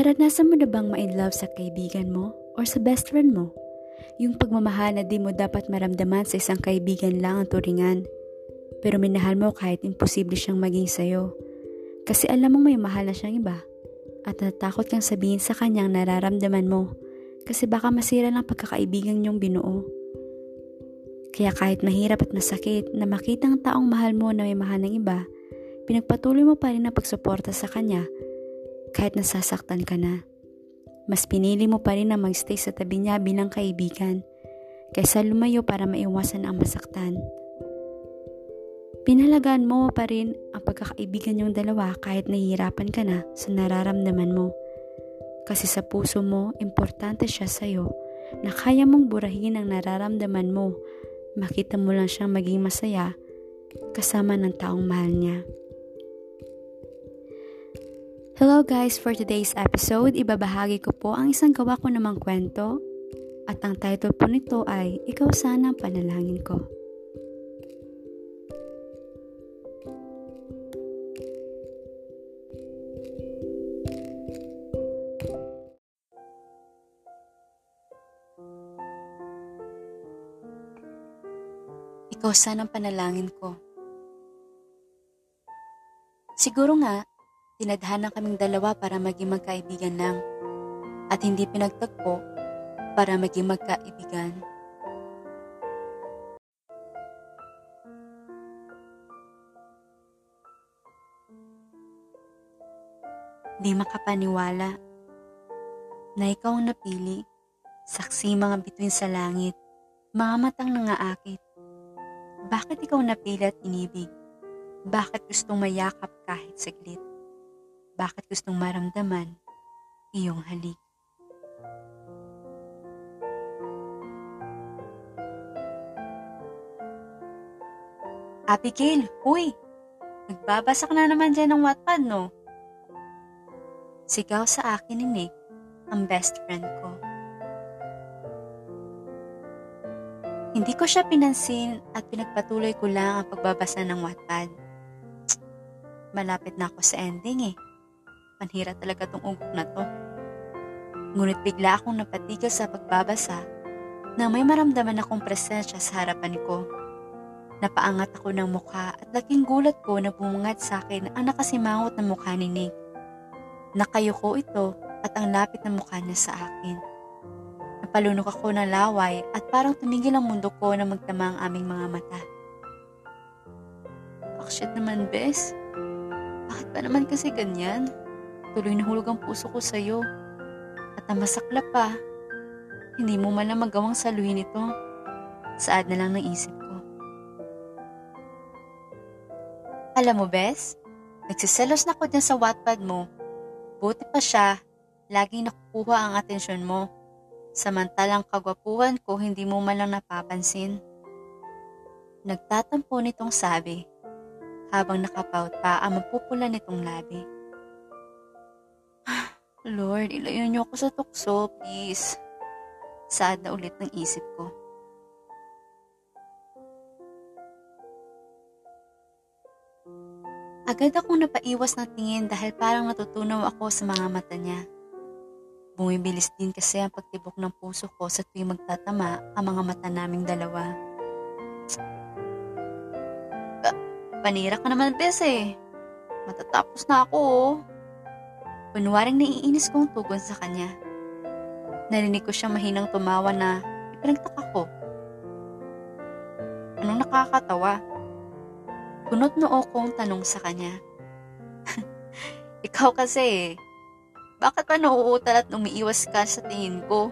Naranasan mo na bang ma-in love sa kaibigan mo or sa best friend mo? Yung pagmamahal na di mo dapat maramdaman sa isang kaibigan lang ang turingan. Pero minahal mo kahit imposible siyang maging sa'yo. Kasi alam mo may mahal na siyang iba. At natakot kang sabihin sa kanyang nararamdaman mo. Kasi baka masira lang pagkakaibigan niyong binuo. Kaya kahit mahirap at masakit na makita ang taong mahal mo na may mahal ng iba, pinagpatuloy mo pa rin ang pagsuporta sa kanya kahit nasasaktan ka na. Mas pinili mo pa rin na magstay sa tabi niya bilang kaibigan kaysa lumayo para maiwasan ang masaktan. Pinalagaan mo pa rin ang pagkakaibigan yung dalawa kahit nahihirapan ka na sa nararamdaman mo. Kasi sa puso mo, importante siya sa'yo na kaya mong burahin ang nararamdaman mo. Makita mo lang siyang maging masaya kasama ng taong mahal niya. Hello guys, for today's episode, ibabahagi ko po ang isang gawa ko namang kwento at ang title po nito ay Ikaw sana ang panalangin ko. Ikaw sana ang panalangin ko. Siguro nga, tinadhana kaming dalawa para maging magkaibigan lang at hindi pinagtagpo para maging magkaibigan. Di makapaniwala na ikaw ang napili, saksi mga bituin sa langit, mga matang nangaakit. Bakit ikaw napili at inibig? Bakit gustong mayakap kahit saglit? Bakit gustong maramdaman iyong halik. Abigail, huy! Nagbabasa ka na naman dyan ng Wattpad, no? Sigaw sa akin ni Nick, ang best friend ko. Hindi ko siya pinansin at pinagpatuloy ko lang ang pagbabasa ng Wattpad. Malapit na ako sa ending eh. Panhira talaga tong ugok na to. Ngunit bigla akong napatigil sa pagbabasa na may maramdaman akong presensya sa harapan ko. Napaangat ako ng mukha at laking gulat ko na bumungad sa akin ang nakasimangot na mukha ni Nick. Nakayuko ito at ang lapit ng mukha niya sa akin. Napalunok ako ng laway at parang tumigil ang mundo ko na magtama ang aming mga mata. Bakit naman, Bes? Bakit ba naman kasi ganyan? Tuloy na hulog ang puso ko sa iyo. At ang masakla pa, hindi mo man lang magawang saluhin ito. Saad na lang ng isip ko. Alam mo, Bes, nagsiselos na ko dyan sa Wattpad mo. Buti pa siya, laging nakukuha ang atensyon mo. Samantalang kagwapuhan ko hindi mo man lang napapansin. Nagtatampo nitong sabi, habang nakapaut pa ang mapupula nitong labi. Lord, ilayo niyo ako sa tukso, please. Saad na ulit ng isip ko. Agad akong napaiwas ng tingin dahil parang natutunaw ako sa mga mata niya. Bumibilis din kasi ang pagtibok ng puso ko sa tuwing magtatama ang mga mata naming dalawa. Pa- panira ka naman, Bes eh. Matatapos na ako oh. Kunwaring naiinis kong tugon sa kanya. Narinig ko siyang mahinang tumawa na ipinagtaka ko. Anong nakakatawa? Kunot noo kong tanong sa kanya. Ikaw kasi, bakit pa nauutal at umiiwas ka sa tingin ko?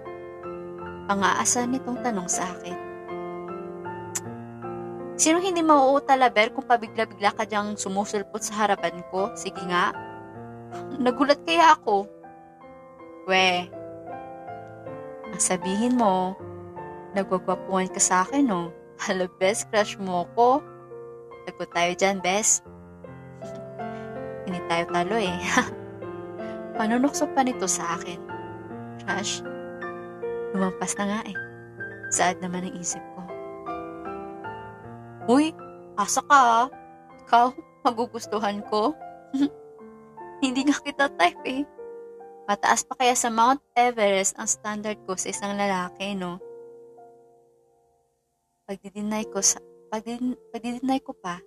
Pangaasa nitong tanong sa akin. Sino hindi mauutal, Aber, kung pabigla-bigla ka diyang sumusulpot sa harapan ko? Sige nga, Nagulat kaya ako. We, ang sabihin mo, nagwagwapuan ka sa akin, no? Hala, best crush mo ko. Tago tayo dyan, best. Hindi tayo talo eh. Panunokso pa nito sa akin. Crush, lumampas na nga eh. Saad naman ang isip ko. Uy, asa ka ah. Ikaw, magugustuhan ko. Hindi nga kita type eh. Mataas pa kaya sa Mount Everest ang standard ko sa isang lalaki, no? Pagdidinay ko sa pagdidin, pagdidinay ko pa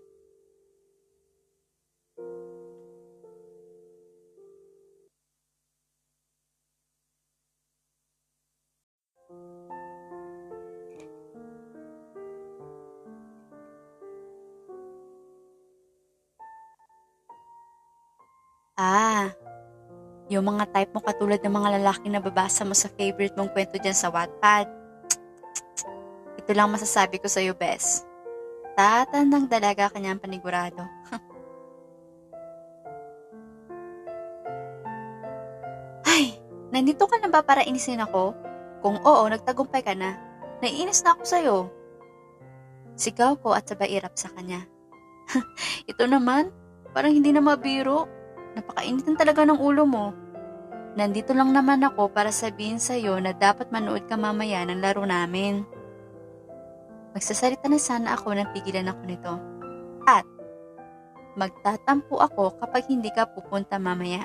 Ah, yung mga type mo katulad ng mga lalaki na babasa mo sa favorite mong kwento dyan sa Wattpad. Ito lang masasabi ko sa'yo, Bes. Tatandang dalaga kanyang panigurado. Ay, nandito ka na ba para inisin ako? Kung oo, nagtagumpay ka na. Naiinis na ako sa'yo. Sigaw ko at sabay irap sa kanya. Ito naman, parang hindi na mabiro. Napakainitan talaga ng ulo mo. Nandito lang naman ako para sabihin sa'yo na dapat manood ka mamaya ng laro namin. Magsasalita na sana ako nang pigilan ako nito. At, magtatampo ako kapag hindi ka pupunta mamaya.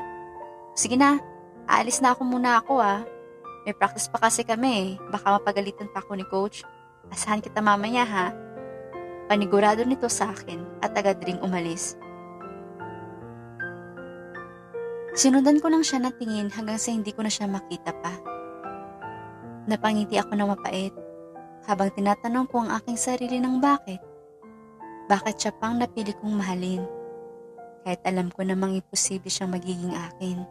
Sige na, aalis na ako muna ako ah. May practice pa kasi kami eh. Baka mapagalitan pa ako ni coach. Asahan kita mamaya ha. Panigurado nito sa akin at agad ring umalis. Sinundan ko lang siya na tingin hanggang sa hindi ko na siya makita pa. Napangiti ako ng mapait habang tinatanong ko ang aking sarili ng bakit. Bakit siya pang napili kong mahalin? Kahit alam ko namang imposible siyang magiging akin.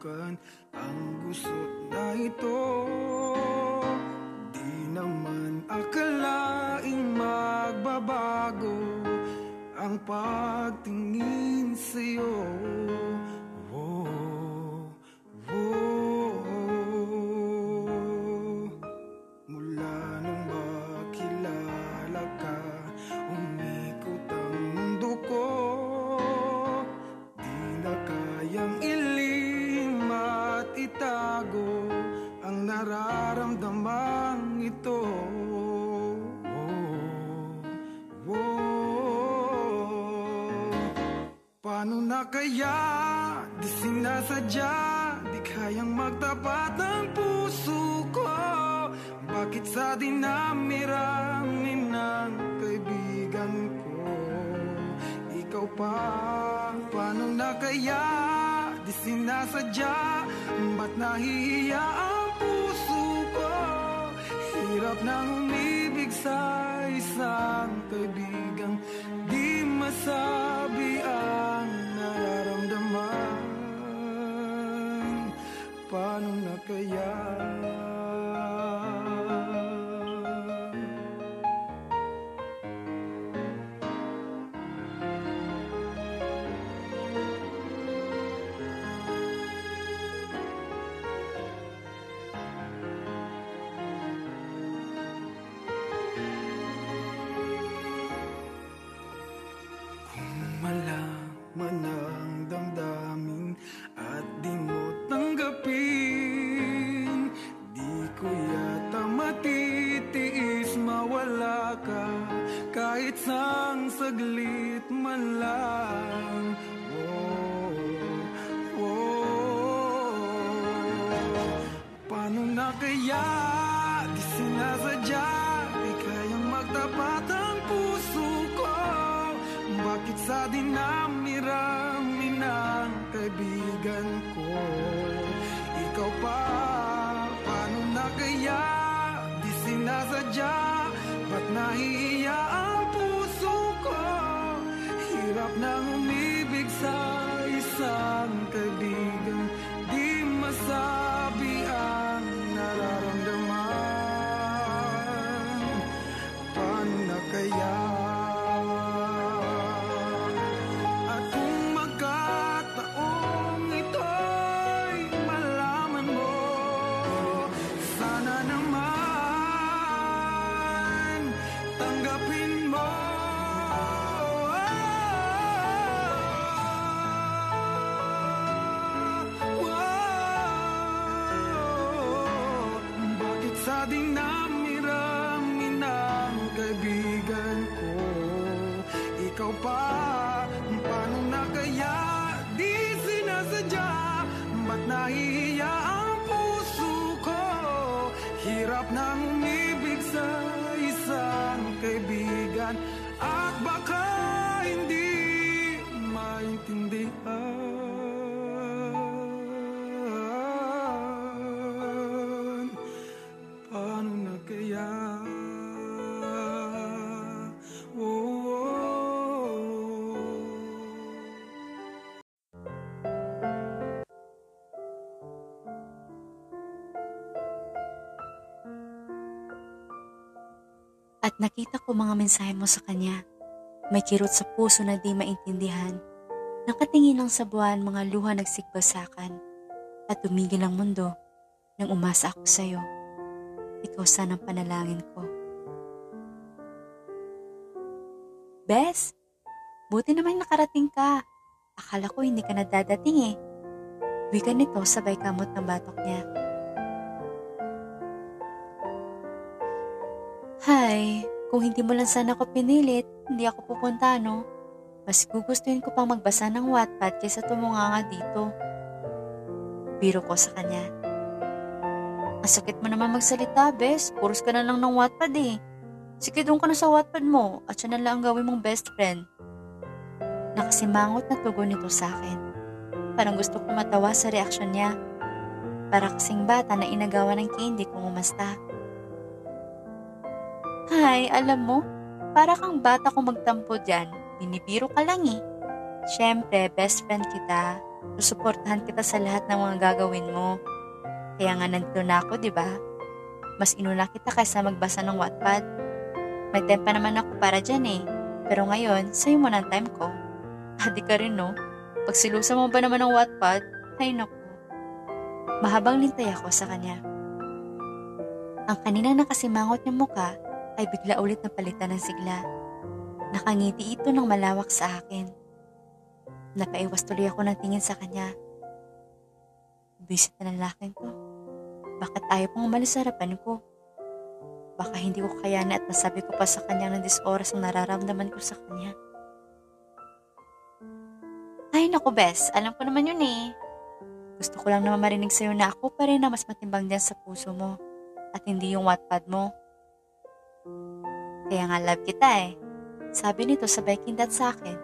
Pasukan ang gusot na ito. Di naman akalaing magbabago ang pagtingin sa'yo kaya di sinasadya Di kayang magtapat ng puso ko. Bakit sa dinamirami ng kaibigan ko? Ikaw pa, paano na kaya di sinasadya? Ba't nahihiya ang puso ko? Hirap nang umibig sa isang kaibigang Di masabi ang Paano na kaya na din namirami ng kaibigan ko. Ikaw pa, paano na kaya di sinasadya? Ba't nahihiya ang puso ko? Hirap nang nakita ko mga mensahe mo sa kanya. May kirot sa puso na di maintindihan. Nakatingin lang sa buwan mga luha nagsigbasakan. At tumigil ang mundo nang umasa ako sa'yo. Ikaw sana ang panalangin ko. Bes, buti naman nakarating ka. Akala ko hindi ka nadadating eh. Wika nito sabay kamot ng batok niya. Hi, kung hindi mo lang sana ako pinilit, hindi ako pupunta, no? Mas gugustuhin ko pang magbasa ng Wattpad kaysa tumunga nga dito. Biro ko sa kanya. Ang sakit mo naman magsalita, bes. Puros ka na lang ng Wattpad eh. Sige, doon ka na sa Wattpad mo at siya na lang ang gawin mong best friend. Nakasimangot na tugon nito sa akin. Parang gusto ko matawa sa reaksyon niya. Para kasing bata na inagawa ng candy kung umasta. Hay, alam mo, para kang bata kung magtampo dyan, binibiro ka lang eh. Siyempre, best friend kita. Susuportahan kita sa lahat ng mga gagawin mo. Kaya nga nandito na ako, di ba? Mas inuna kita kaysa magbasa ng Wattpad. May time pa naman ako para dyan eh. Pero ngayon, sa'yo mo ng time ko. Adi ka rin no? Pag silusa mo ba naman ng Wattpad, ay naku. Mahabang lintay ako sa kanya. Ang kanina nakasimangot niyang muka ay bigla ulit napalitan ng sigla. Nakangiti ito ng malawak sa akin. Napaiwas tuloy ako ng tingin sa kanya. Bisit na lalaking to. Bakit ayaw pang umalis sa harapan ko? Baka hindi ko kayanan at masabi ko pa sa kanya ng disoras ang nararamdaman ko sa kanya. Ay naku bes, alam ko naman yun eh. Gusto ko lang naman marinig sa'yo na ako pa rin na mas matimbang dyan sa puso mo at hindi yung Wattpad mo. Kaya nga love kita eh. Sabi nito sabay kindat sa akin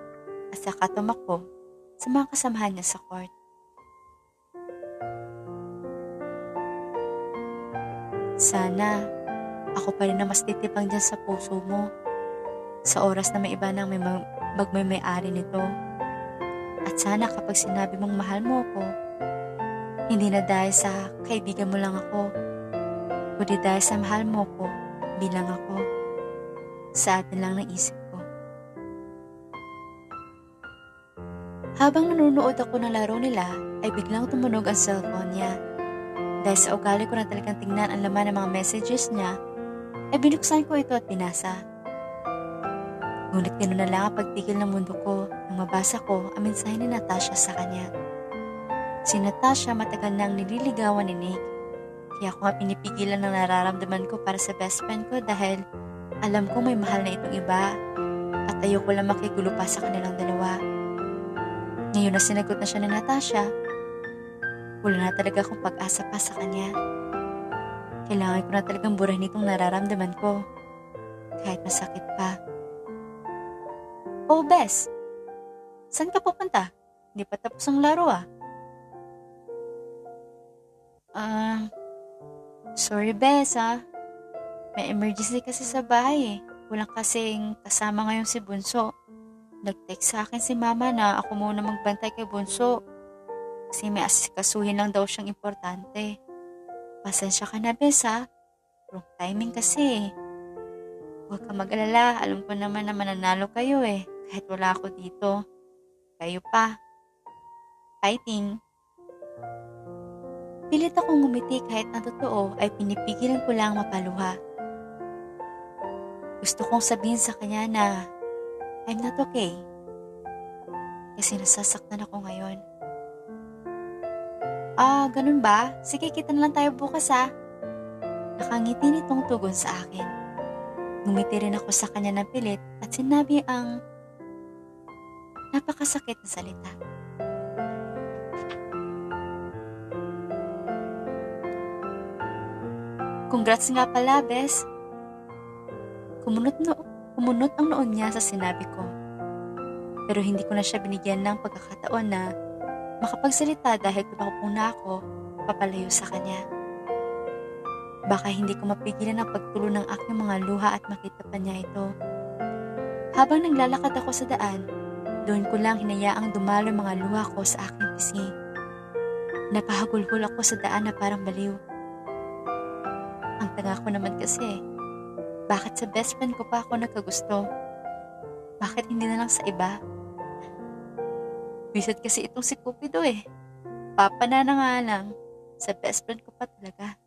at saka tumakbo sa mga kasamahan niya sa court. Sana ako pa rin na mas titipang dyan sa puso mo sa oras na may iba nang may mag- magmay-ari nito. At sana kapag sinabi mong mahal mo ako, hindi na dahil sa kaibigan mo lang ako, kundi dahil sa mahal mo ko bilang ako. Sa atin lang naisip ko. Habang nanonood ako ng laro nila, ay biglang tumunog ang cellphone niya. Dahil sa ugali ko na talagang tingnan ang laman ng mga messages niya, ay binuksan ko ito at binasa. Ngunit ganoon na lang ang pagtigil ng mundo ko nang mabasa ko ang mensahe ni Natasha sa kanya. Si Natasha matagal nang nililigawan ni Nick. Kaya ako nga pinipigilan ng nararamdaman ko para sa best friend ko dahil alam ko may mahal na itong iba at ayoko lang makigulo pa sa kanilang dalawa. Ngayon na sinagot na siya ni Natasha, wala na talaga akong pag-asa pa sa kanya. Kailangan ko na talagang burahin itong nararamdaman ko. Kahit masakit pa. Oh, Bes! Saan ka pupunta? Hindi pa tapos ang laro ah. Ah, sorry Bes ah. May emergency kasi sa bahay eh. Walang kasing kasama ngayon si Bunso. Nag-text sa akin si Mama na ako muna magbantay kay Bunso. Kasi may asikasuhin lang daw siyang importante. Pasensya ka na, Bes ha. Wrong timing kasi eh. Huwag ka mag-alala. Alam ko naman na mananalo kayo eh. Kahit wala ako dito. Kayo pa. Fighting. Pilit akong ngumiti kahit ang totoo ay pinipigilan ko lang mapaluha. Gusto kong sabihin sa kanya na I'm not okay. Kasi nasasaktan ako ngayon. Ah, ganun ba? Sige, kita na lang tayo bukas ha. Nakangiti nitong tugon sa akin. Ngumiti rin ako sa kanya ng pilit at sinabi ang napakasakit na salita. Congrats nga pala, Bes. Kumunot, no, kumunot ang noon niya sa sinabi ko. Pero hindi ko na siya binigyan ng pagkakataon na makapagsalita dahil tumakbo na ako papalayo sa kanya. Baka hindi ko mapigilan ang pagtulo ng aking mga luha at makita pa niya ito. Habang naglalakad ako sa daan, doon ko lang hinayaang dumalo mga luha ko sa aking pisngi. Napahagulhol ako sa daan na parang baliw. Ang tanga ko naman kasi, bakit sa best friend ko pa ako nagkagusto? Bakit hindi na lang sa iba? Bisit kasi itong si Cupido eh. Papa na na nga lang. Sa best friend ko pa talaga.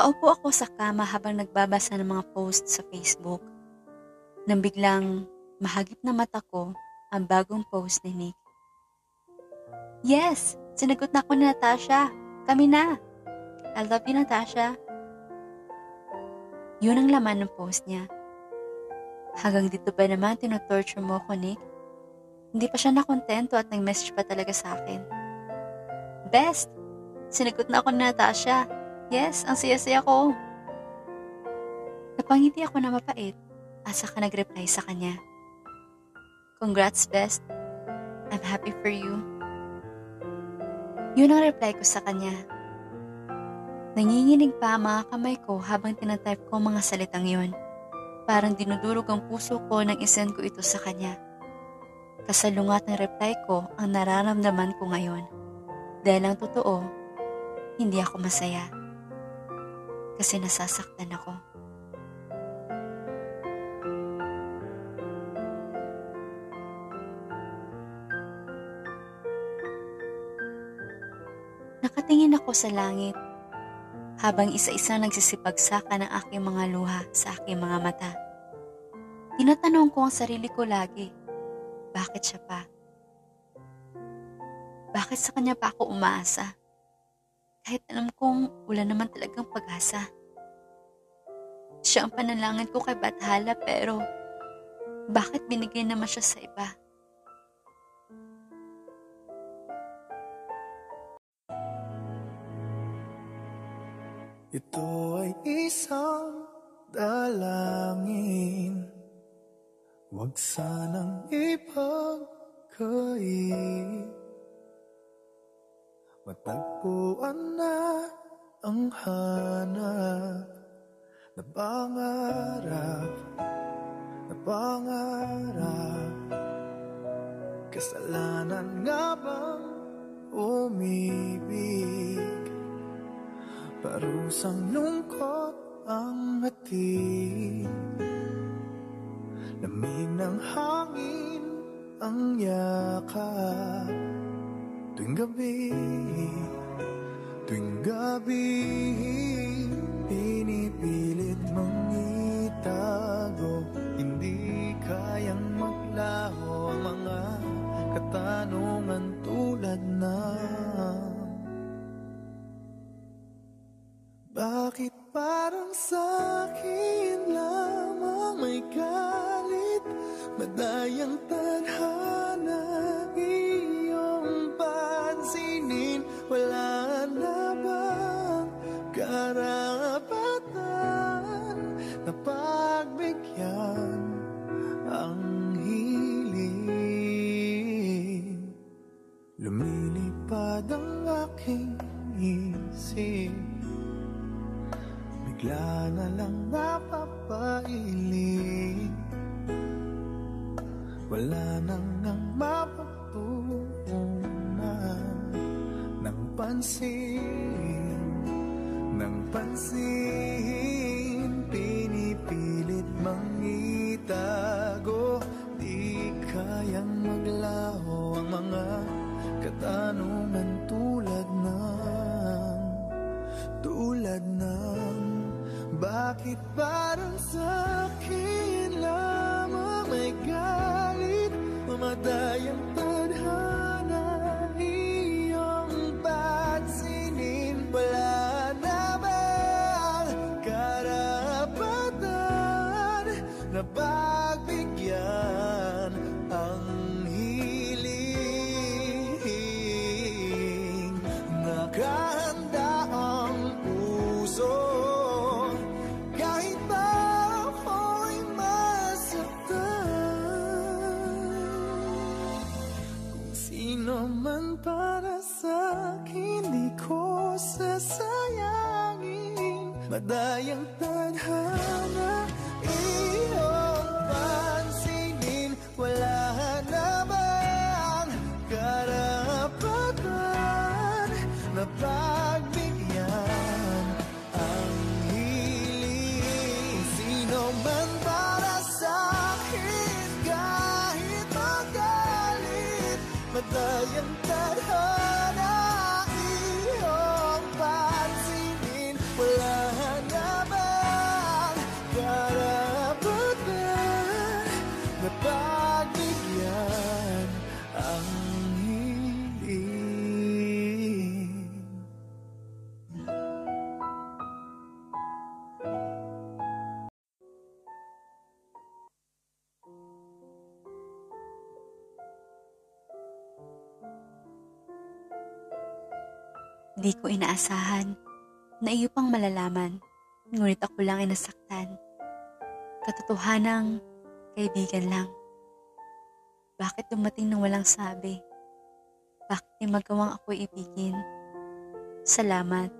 Nakaupo ako sa kama habang nagbabasa ng mga post sa Facebook. Nang biglang mahagip na mata ko ang bagong post ni Nick. Yes! Sinagot na ako ni Natasha. Kami na. I love you, Natasha. Yun ang laman ng post niya. Hanggang dito ba naman tinotorture mo ko, Nick? Hindi pa siya nakontento at nag-message pa talaga sa akin. Best! Sinagot na ako ni Natasha. Yes, ang saya-saya ko. Napangiti ako na mapait at saka nag-reply sa kanya. Congrats, best. I'm happy for you. Yun ang reply ko sa kanya. Nanginginig pa ang mga kamay ko habang tinatype ko mga salitang yon. Parang dinudurog ang puso ko nang isend ko ito sa kanya. Kasalungat ng reply ko ang nararamdaman ko ngayon. Dahil ang totoo, hindi ako masaya. Kasi nasasaktan ako. Nakatingin ako sa langit habang isa-isa nagsisipagsakan ng aking mga luha sa aking mga mata. Tinatanong ko ang sarili ko lagi, bakit siya pa? Bakit sa kanya pa ako umaasa? Kahit alam kong wala naman talagang pag-asa. Siya ang panalangin ko kay Bathala pero bakit binigay naman siya sa iba? Ito ay isang dalangin Huwag sanang ipagkait Matagpuan na ang hanap. Na pangarap Na pangarap Kasalanan nga bang umibig? Parusang lungkot ang hatid. Lamig ng hangin ang yakap Tuwing gabi, tuwing gabi Pinipilit mong itago. Hindi kayang maglaho ang mga katanungan tulad ng Bakit parang sa'kin lamang may galit? Madayang tadhana isip. Bigla na lang napapailing. Wala nang ang mapagtuunan Ng pansin Ng pansin Di ko inaasahan na iyo pang malalaman, ngunit ako lang ay nasaktan. Katotohanang kaibigan lang. Bakit dumating nang walang sabi? Bakit di magawang ako ibigin? Salamat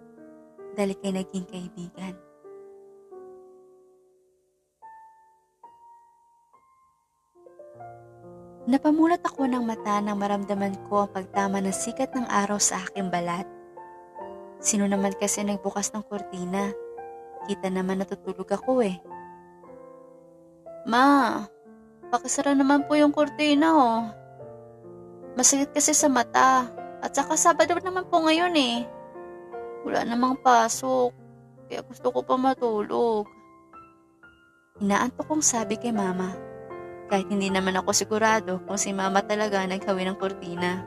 dahil kay naging kaibigan. Napamulat ako ng mata nang maramdaman ko ang pagtama ng sikat ng araw sa aking balat. Sino naman kasi nagbukas ng kurtina? Kita naman natutulog ako eh. Ma, pakisara naman po yung kurtina oh. Masakit kasi sa mata. At saka Sabado naman po ngayon eh. Wala namang pasok. Kaya gusto ko pa matulog. Inaantok kong sabi kay mama. Kahit hindi naman ako sigurado kung si mama talaga naghawi ng kurtina.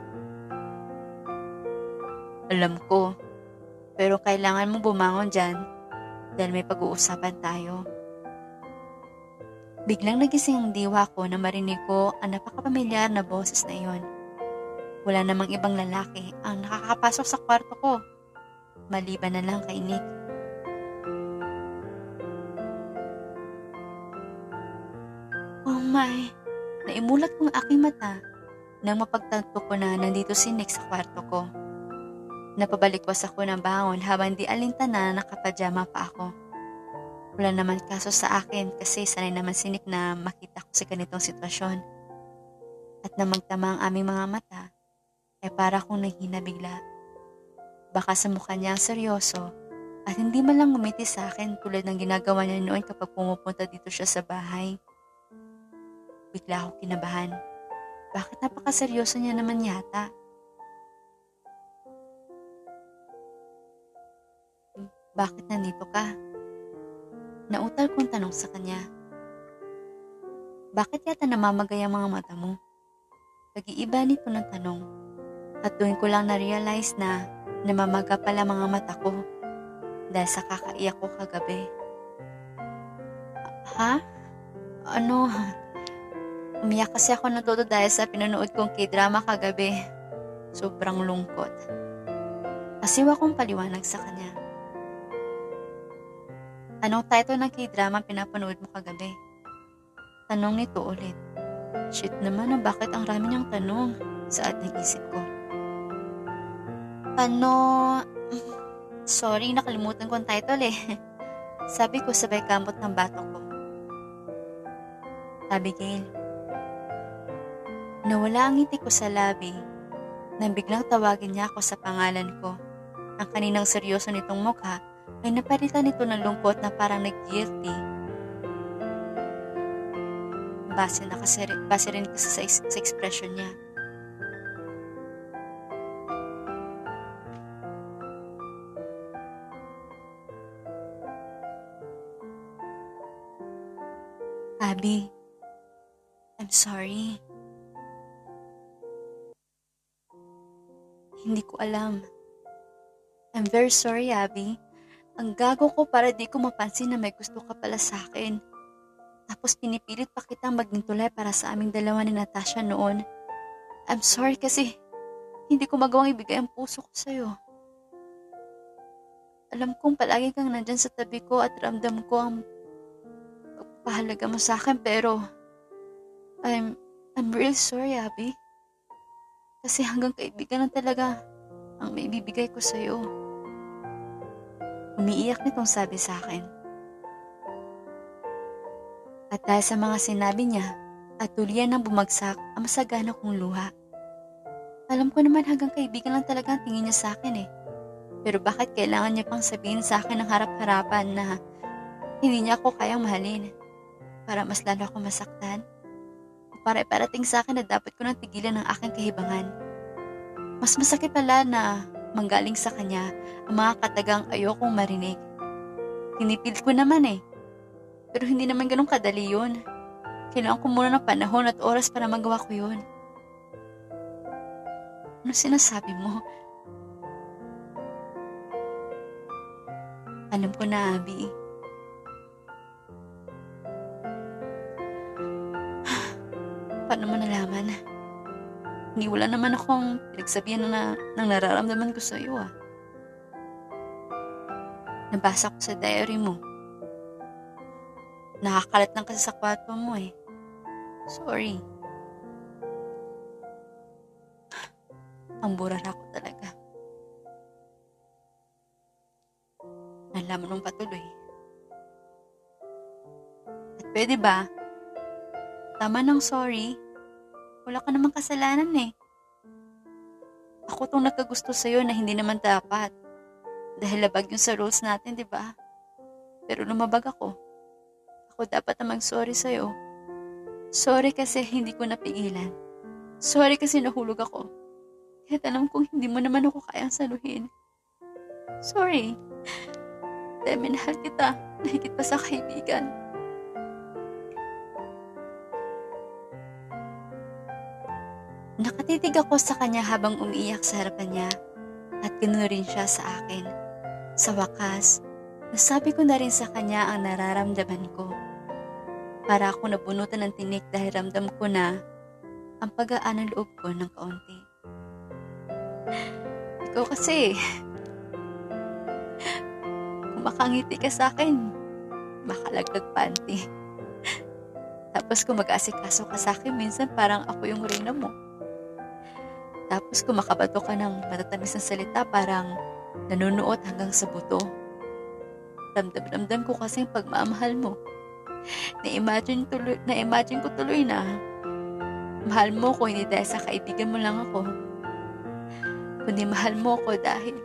Alam ko, pero kailangan mong bumangon dyan dahil may pag-uusapan tayo. Biglang nagising ang diwa ko na marinig ko ang napakapamilyar na boses na iyon. Wala namang ibang lalaki ang nakakapasok sa kwarto ko. Maliban na lang kay Nick. Oh my, naimulat kong aking mata nang mapagtanto ko na nandito si Nick sa kwarto ko. Napabalikwas ako ng bangon habang di alintana na nakapajama pa ako. Wala naman kaso sa akin kasi sanay naman si Nick na makita ko sa ganitong sitwasyon. At na magtama ang aming mga mata, ay para akong nahina bigla. Baka sa mukha niya ang seryoso at hindi man lang ngumiti sa akin tulad ng ginagawa niya noon kapag pumupunta dito siya sa bahay. Bigla ako kinabahan. Bakit napakaseryoso niya naman yata? Bakit nandito ka? Nautal kong tanong sa kanya. Bakit yata namamagay ang mga mata mo? Pag-iiba nito ng tanong. At doon ko lang na-realize na namamaga pala mga mata ko dahil sa kakaiyak ko kagabi. Ha? Ano? Umiyak kasi ako natuto dahil sa pinanood kong k-drama kagabi. Sobrang lungkot. Asiwa kong paliwanag sa kanya. Anong title ng k-drama pinapanood mo kagabi? Tanong nito ulit. Shit naman na bakit ang rami niyang tanong sa ating isip ko. Ano... Sorry, nakalimutan ko ang title eh. Sabi ko sabay kamot ng bato ko. Abigail. Nawala ang ngiti ko sa labi nang biglang tawagin niya ako sa pangalan ko. Ang kaninang seryoso nitong mukha ay napalitan nito ng lungkot na parang nag-guilty. Base, na kasi, base rin kasi sa, sa expression niya. Abby, I'm sorry. Hindi ko alam. I'm very sorry, Abby. Ang gago ko para di ko mapansin na may gusto ka pala sa akin. Tapos pinipilit pa kitang maging tulay para sa aming dalawa ni Natasha noon. I'm sorry kasi hindi ko magawang ibigay ang puso ko sa'yo. Alam kong palagi kang nandyan sa tabi ko at ramdam ko ang pagpapahalaga mo sa akin pero I'm, I'm really sorry, Abby. Kasi hanggang kaibigan lang talaga ang may bibigay ko sa'yo. Umiiyak nitong sabi sa akin. At dahil sa mga sinabi niya, at tulian ng bumagsak ang masagana kong luha. Alam ko naman hanggang kaibigan lang talaga ang tingin niya sa akin eh. Pero bakit kailangan niya pang sabihin sa akin ng harap-harapan na hindi niya ako kayang mahalin para mas lalo ako masaktan? O para iparating sa akin na dapat ko nang tigilan ng aking kahibangan? Mas masakit pala na manggaling sa kanya ang mga katagang ayokong marinig. Pinipilit ko naman eh. Pero hindi naman ganun kadali yun. Kailangan ko muna ng panahon at oras para magawa ko yun. Ano sinasabi mo? Alam ko na, Abby. Paano mo nalaman? Hindi wala naman akong pinagsabihan na, ng nararamdaman ko sa iyo ah. Nabasa ko sa diary mo. Nakakalat lang kasi sa kwarto mo eh. Sorry. Ang burar ako talaga. Nalaman mong patuloy. At pwede ba? Tama ng sorry. Wala ka namang kasalanan eh. Ako tong nagkagusto sa'yo na hindi naman dapat. Dahil labag yung sa rules natin, di ba? Pero lumabag ako. Ako dapat na mag-sorry sa'yo. Sorry kasi hindi ko napigilan. Sorry kasi nahulog ako. Kahit alam kong hindi mo naman ako kayang saluhin. Sorry. Dahil minahal kita. Nahigit pa sa kaibigan. Nakatitig ako sa kanya habang umiiyak sa harapan niya at ganoon rin siya sa akin. Sa wakas, nasabi ko na rin sa kanya ang nararamdaman ko. Para ako nabunutan ng tinik dahil ramdam ko na ang pag-aan ng loob ko ng kaunti. Ikaw kasi, kung makangiti ka sa akin, makalaglag panty. Tapos kung mag-asikaso ka sa akin, minsan parang ako yung reyna mo. Tapos kung makabato ka ng matatamis na salita, parang nanunuot hanggang sa buto. Ramdam-ramdam ko kasi yung pagmamahal mo. Na-imagine, tuloy, na-imagine ko tuloy na mahal mo ko hindi dahil sa kaibigan mo lang ako. Kundi mahal mo ko dahil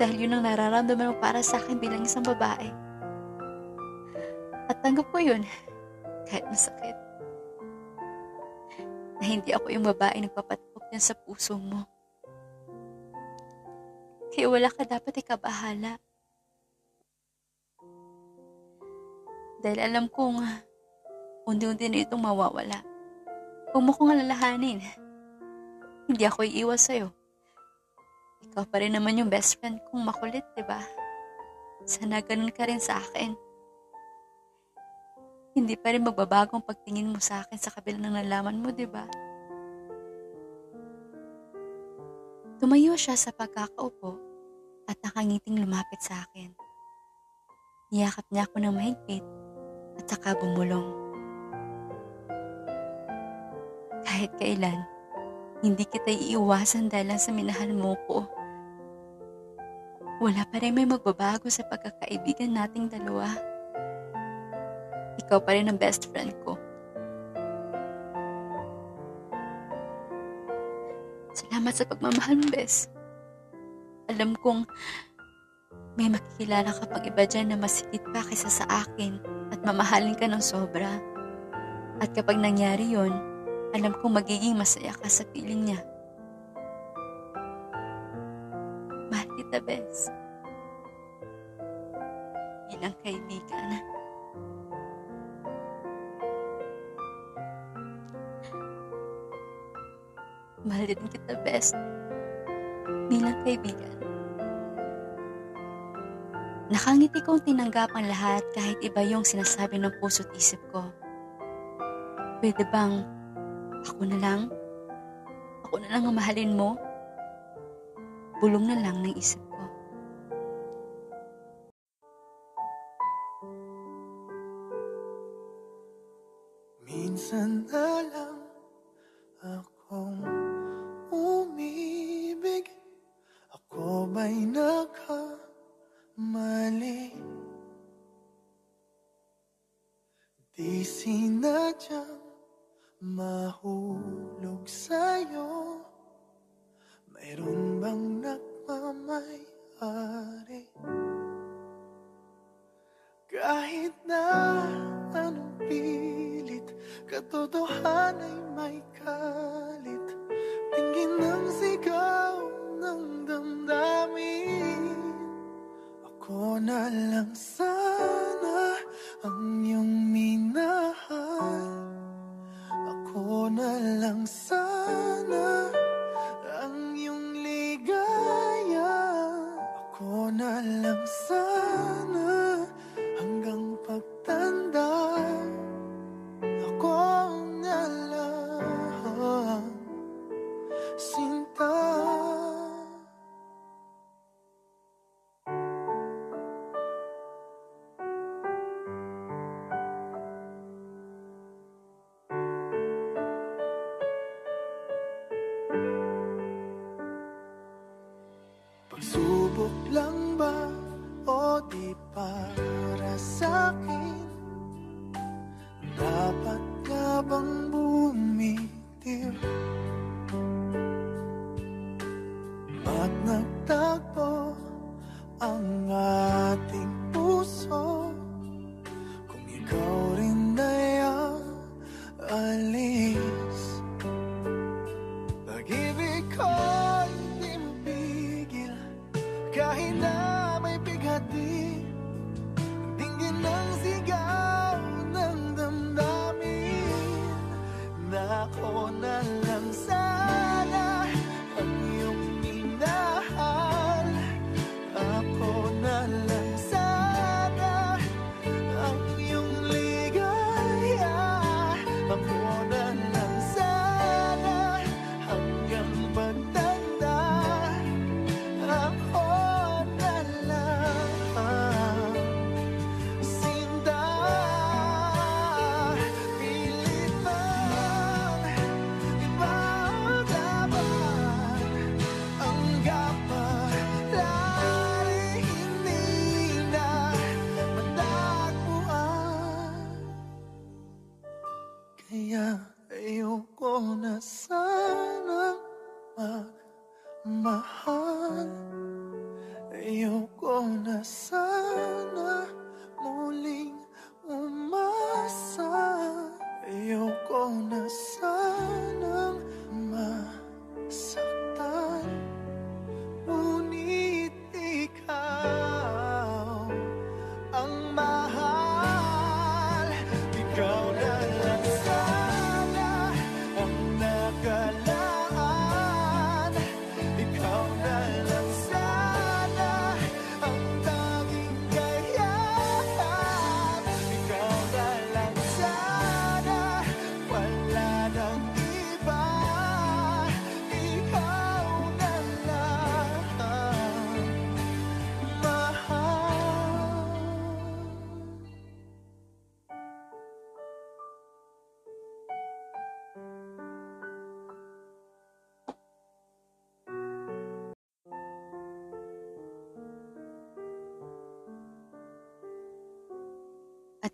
dahil yun ang nararamdaman mo para sa akin bilang isang babae. At tanggap ko yun kahit masakit. Na hindi ako yung babae nagpapatpok yan sa puso mo. Kaya wala ka dapat ikabahala. Dahil alam kong unti-unti na itong mawawala. Huwag mo kong alalahanin. Hindi ako iiwas sa'yo. Ikaw pa rin naman yung best friend kong makulit, di ba? Sana ganun ka rin sa akin. Hindi pa rin magbabago ang pagtingin mo sa akin sa kabila ng nalaman mo, di ba? Tumayo siya sa pagkakaupo at nakangiting lumapit sa akin. Niyakap niya ako ng mahigpit at saka bumulong. Kahit kailan, hindi kita iiwasan dahil lang sa minahal mo ko. Wala pa rin may magbabago sa pagkakaibigan nating dalawa. Ikaw pa rin ang best friend ko. Salamat sa pagmamahal mo, Bes. Alam kong may makikilala ka pag iba dyan na mas higit pa kaysa sa akin at mamahalin ka ng sobra. At kapag nangyari yon, alam kong magiging masaya ka sa piling niya. Mahal kita, Bes. Bilang kaibigan. Mahal din kita, Bes. Bilang kaibigan. Nakangiti kong tinanggap ang lahat kahit iba yung sinasabi ng puso't isip ko. Pwede bang ako na lang? Ako na lang ang mahalin mo? Bulong na lang ng isip na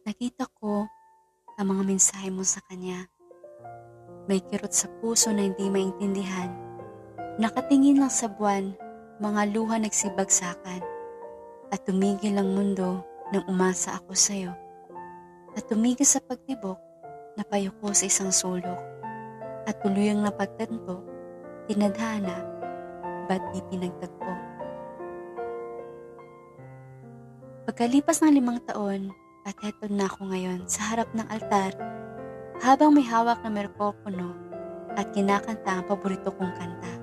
Nakita ko ang mga mensahe mo sa kanya. May kirot sa puso na hindi maintindihan. Nakatingin lang sa buwan, mga luha nagsibagsakan. At tumigil ang mundo nang umasa ako sa'yo. At tumigil sa pagtibok, napayo ko sa isang sulok. At tuluyang napagtanto, tinadhana, ba't di pinagtagpo. Pagkalipas ng limang taon, at heto na ako ngayon sa harap ng altar habang may hawak na merkopono at kinakanta ang paborito kong kanta.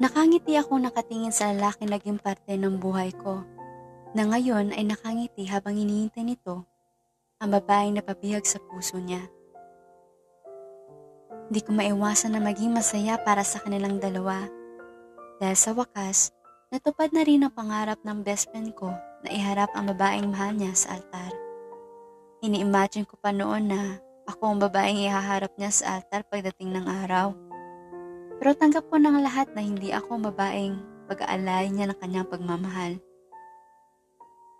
Nakangiti ako nakatingin sa lalaki naging parte ng buhay ko, na ngayon ay nakangiti habang iniintay nito ang babaeng napabihag sa puso niya. Hindi ko maiwasan na maging masaya para sa kanilang dalawa. Dahil sa wakas, natupad na rin ang pangarap ng best friend ko na iharap ang babaeng mahal niya sa altar. Ini-imagine ko pa noon na ako ang babaeng ihaharap niya sa altar pagdating ng araw. Pero tanggap ko ng lahat na hindi ako ang babaeng pag-aalay niya ng kanyang pagmamahal.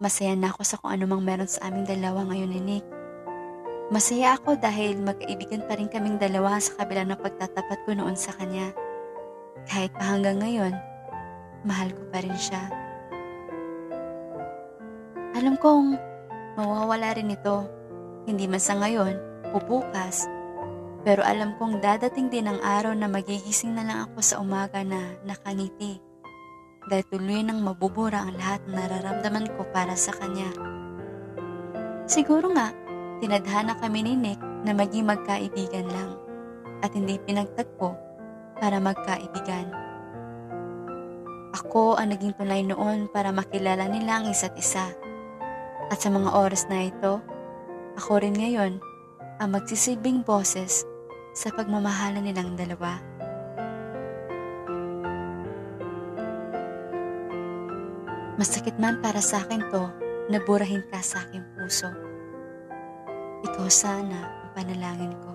Masaya na ako sa kung anumang meron sa aming dalawa ngayon ni Nick. Masaya ako dahil magkaibigan pa rin kaming dalawa sa kabila ng pagtatapat ko noon sa kanya. Kahit pa hanggang ngayon, mahal ko pa rin siya. Alam kong mawawala rin ito. Hindi man sa ngayon o bukas. Pero alam kong dadating din ang araw na magigising na lang ako sa umaga na nakangiti. Dahil tuloy nang mabubura ang lahat ng nararamdaman ko para sa kanya. Siguro nga, tinadhana kami ni Nick na maging magkaibigan lang at hindi pinagtagpo para magkaibigan. Ako ang naging tunay noon para makilala nila ang isa't isa. At sa mga oras na ito, ako rin ngayon ang magsisilbing boses sa pagmamahalan nilang dalawa. Masakit man para sa akin to na burahin ka sa aking puso. Ikaw sana ang panalangin ko.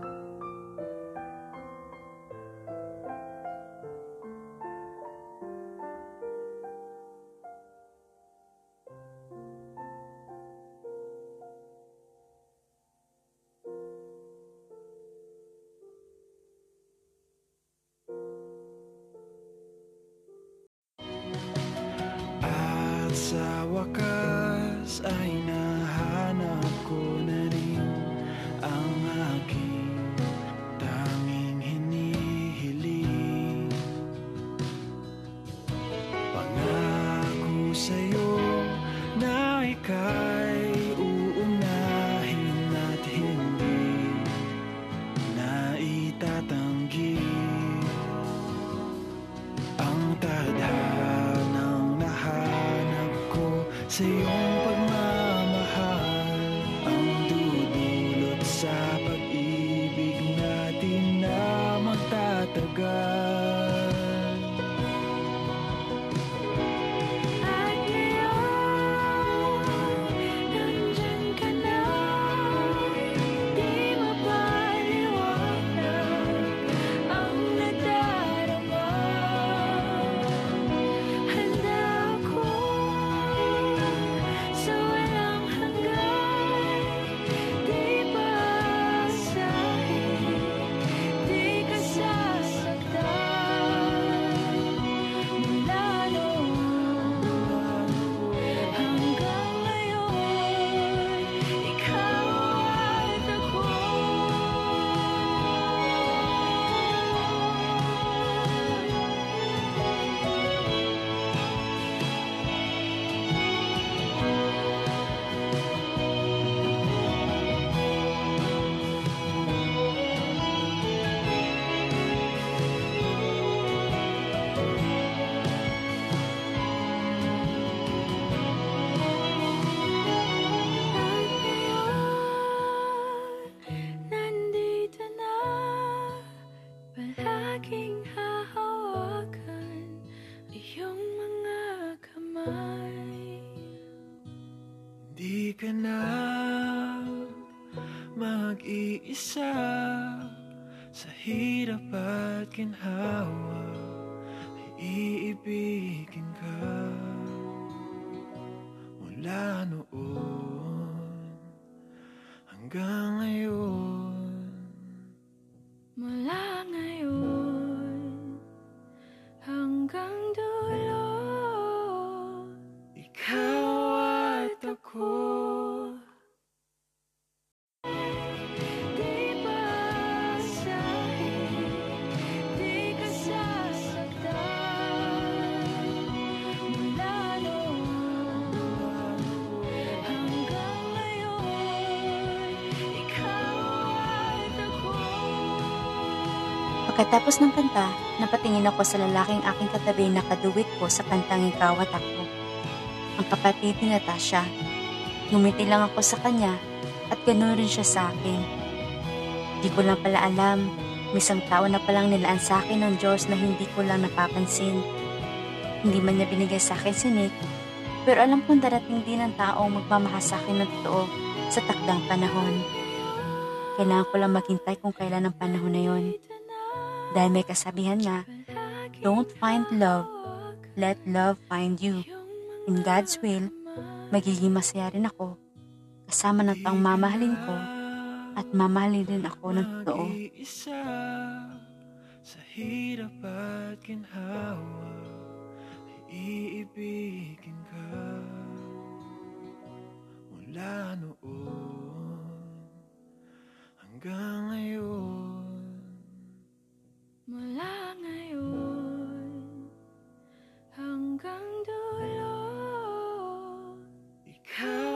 At ginhawa Pagkatapos ng kanta, napatingin ako sa lalaking aking katabi na kaduwit ko sa kantang Ikaw at Ako. Ang kapatid ni Natasha. Ngumiti lang ako sa kanya At ganoon rin siya sa akin. Di ko lang pala alam, may isang tao na palang nilaan sa akin ng Diyos na hindi ko lang napapansin. Hindi man niya binigay sa akin si Nick, pero alam kong darating din ang taong magmamahal sa akin ng totoo sa takdang panahon. Kailangan ko lang maghintay kung kailan ang panahon na yon. Dahil may kasabihan nga, don't find love, let love find you. In God's will, magiging masaya rin ako kasama ng taong mamahalin ko at mamahalin din ako ng totoo. Sa hirap at ginhawa iibigin ka mula noon hanggang ngayon. Mula ngayon hanggang dulo, ikaw